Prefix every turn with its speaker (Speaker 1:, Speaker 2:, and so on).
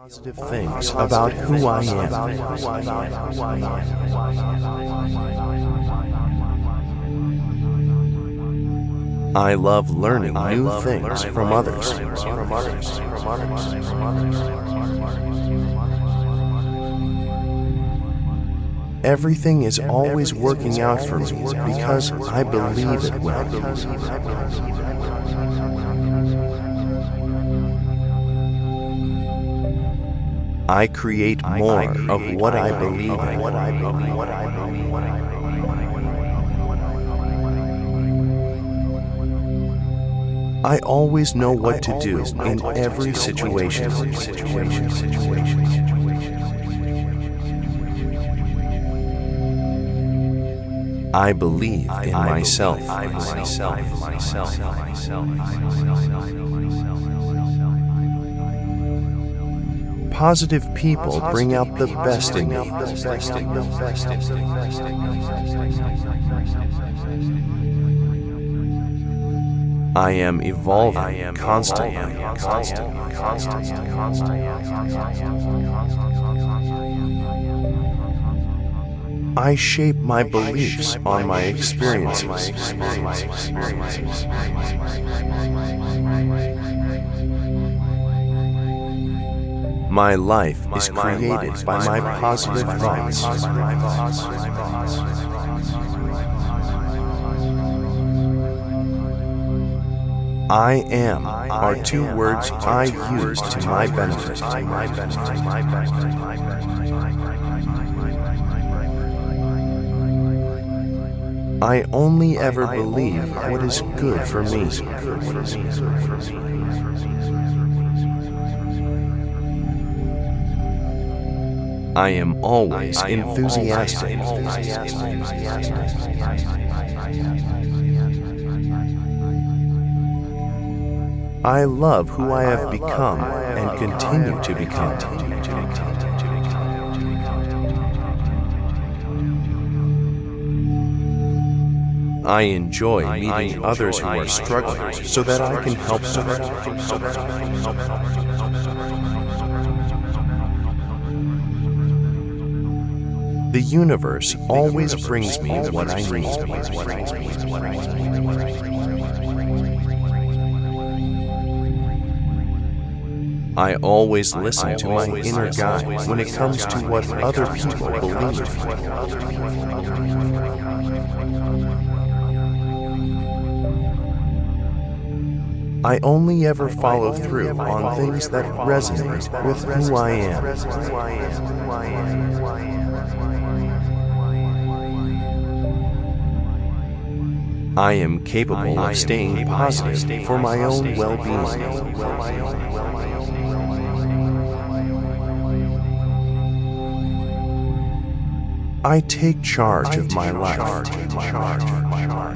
Speaker 1: positive things about who I am. I love learning new things from others. Everything is always working out for me because I believe it will. I create more of what I believe in. I always know what to do in every situation. I believe in myself. Positive people bring out the best in me. I am evolving constantly. I shape my beliefs on my experiences. My life is created by my positive thoughts. I am are two words I use to my benefit. I only ever believe what is good for me. I am always enthusiastic. I love who I have become and continue to become. I enjoy meeting others who are struggling so that I can help them. The universe always brings me what I need. I always listen to my inner guide when it comes to what other people believe. I only ever follow through on things that resonate with who I am. I am capable of staying positive for my own well-being. I take charge of my life.